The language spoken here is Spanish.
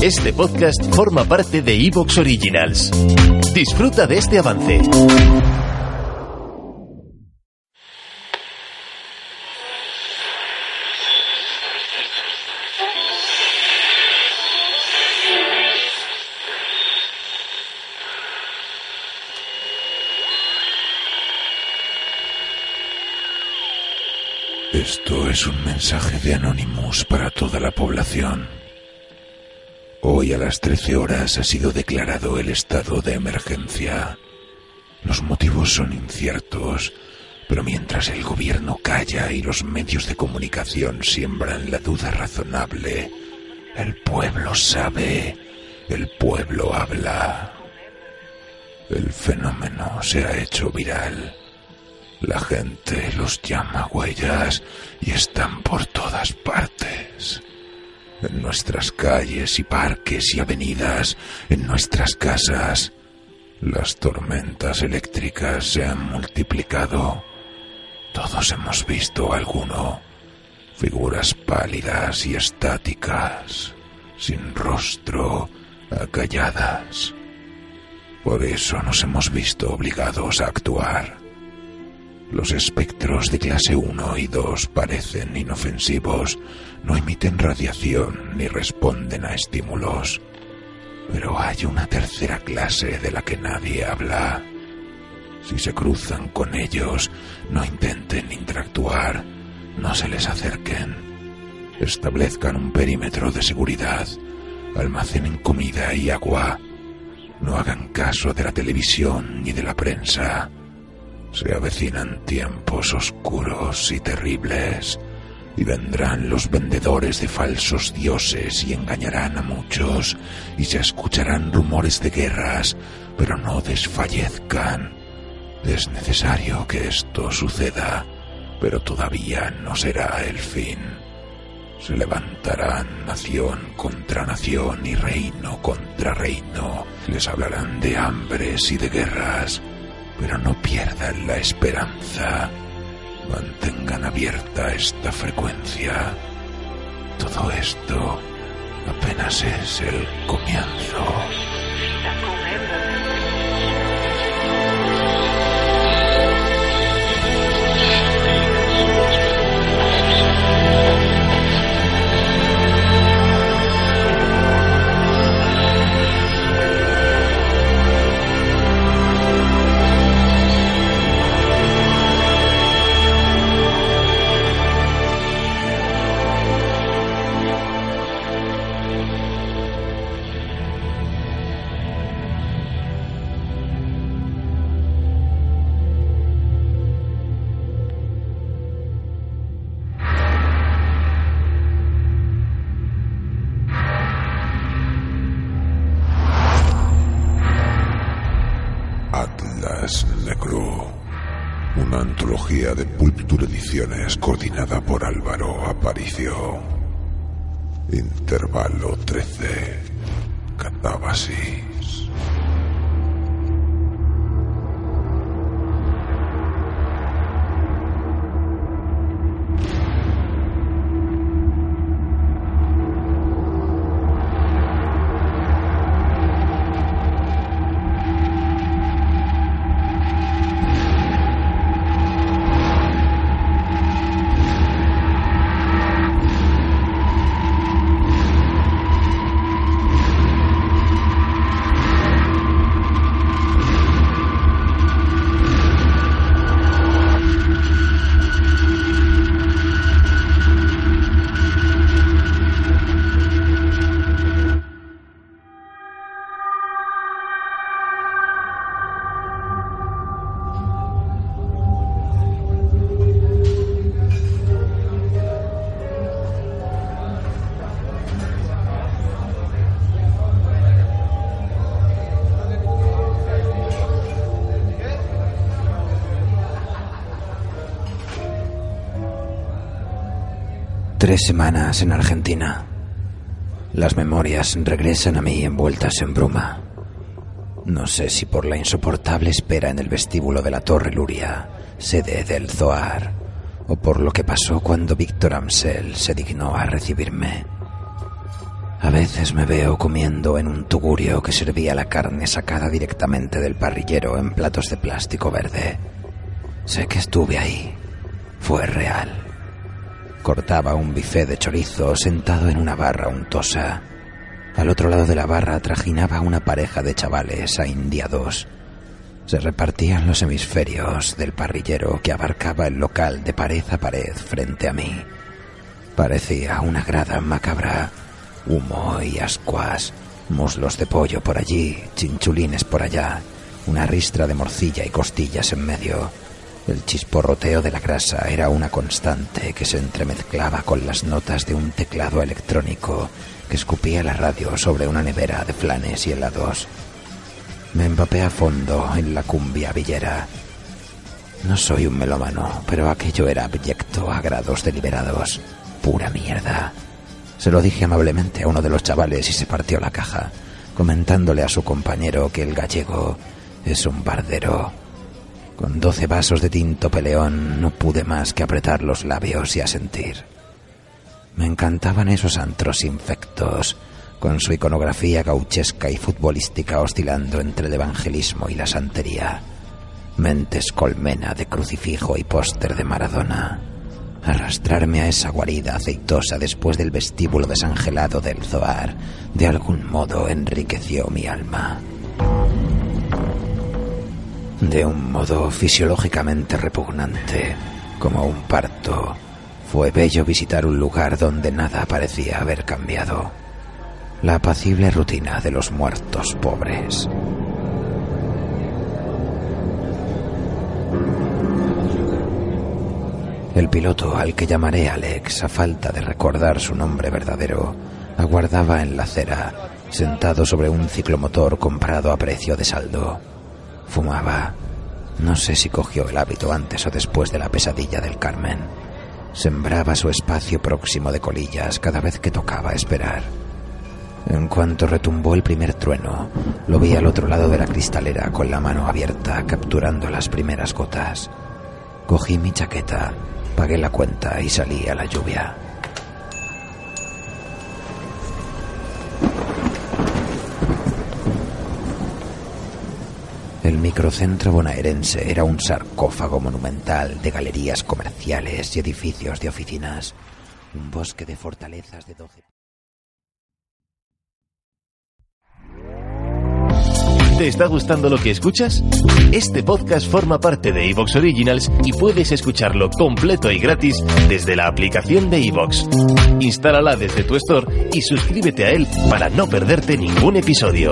Este podcast forma parte de Evox Originals. Disfruta de este avance. Esto es un mensaje de Anonymous para toda la población. Hoy a las 13 horas ha sido declarado el estado de emergencia. Los motivos son inciertos, pero mientras el gobierno calla y los medios de comunicación siembran la duda razonable, el pueblo sabe, el pueblo habla. El fenómeno se ha hecho viral. La gente los llama huellas y están por todas partes. En nuestras calles y parques y avenidas, en nuestras casas, las tormentas eléctricas se han multiplicado. Todos hemos visto alguno. Figuras pálidas y estáticas, sin rostro, acalladas. Por eso nos hemos visto obligados a actuar. Los espectros de clase 1 y 2 parecen inofensivos, no emiten radiación ni responden a estímulos. Pero hay una tercera clase de la que nadie habla. Si se cruzan con ellos, no intenten interactuar, no se les acerquen. Establezcan un perímetro de seguridad, almacenen comida y agua. No hagan caso de la televisión ni de la prensa. Se avecinan tiempos oscuros y terribles, y vendrán los vendedores de falsos dioses y engañarán a muchos, y se escucharán rumores de guerras, pero no desfallezcan. Es necesario que esto suceda, pero todavía no será el fin. Se levantarán nación contra nación y reino contra reino. Les hablarán de hambres y de guerras pero no pierdan la esperanza. Mantengan abierta esta frecuencia. Todo esto apenas es el comienzo. Necro, una antología de Pulptur Ediciones coordinada por Álvaro Aparicio. Intervalo 13. Catábasis. Tres semanas en Argentina. Las memorias regresan a mí envueltas en bruma. No sé si por la insoportable espera en el vestíbulo de la Torre Luria, sede del Zoar, o por lo que pasó cuando Víctor Amsel se dignó a recibirme. A veces me veo comiendo en un tugurio que servía la carne sacada directamente del parrillero en platos de plástico verde. Sé que estuve ahí. Fue real. Cortaba un bifé de chorizo sentado en una barra untosa. Al otro lado de la barra trajinaba una pareja de chavales a indiados. Se repartían los hemisferios del parrillero que abarcaba el local de pared a pared frente a mí. Parecía una grada macabra Humo y ascuas, muslos de pollo por allí, chinchulines por allá, una ristra de morcilla y costillas en medio. El chisporroteo de la grasa era una constante que se entremezclaba con las notas de un teclado electrónico que escupía la radio sobre una nevera de flanes y helados. Me empapé a fondo en la cumbia villera. No soy un melómano, pero aquello era abyecto a grados deliberados. Pura mierda. Se lo dije amablemente a uno de los chavales y se partió la caja, comentándole a su compañero que el gallego es un bardero. Con doce vasos de tinto peleón no pude más que apretar los labios y asentir. Me encantaban esos antros infectos, con su iconografía gauchesca y futbolística oscilando entre el evangelismo y la santería. Mentes colmena de crucifijo y póster de Maradona Arrastrarme a esa guarida aceitosa después del vestíbulo desangelado del Zoar de algún modo enriqueció mi alma. De un modo fisiológicamente repugnante, como un parto, fue bello visitar un lugar donde nada parecía haber cambiado. La apacible rutina de los muertos pobres. El piloto, al que llamaré Alex a falta de recordar su nombre verdadero, aguardaba en la acera, sentado sobre un ciclomotor comprado a precio de saldo. Fumaba. No sé si cogió el hábito antes o después de la pesadilla del Carmen. Sembraba su espacio próximo de colillas cada vez que tocaba esperar. En cuanto retumbó el primer trueno, lo vi al otro lado de la cristalera con la mano abierta capturando las primeras gotas. Cogí mi chaqueta Pagué la cuenta y salí a la lluvia. El microcentro bonaerense era un sarcófago monumental de galerías comerciales y edificios de oficinas, un bosque de fortalezas de doce. ¿Te está gustando lo que escuchas? Este podcast forma parte de Evox Originals y puedes escucharlo completo y gratis desde la aplicación de Evox. Instálala desde tu store y suscríbete a él para no perderte ningún episodio.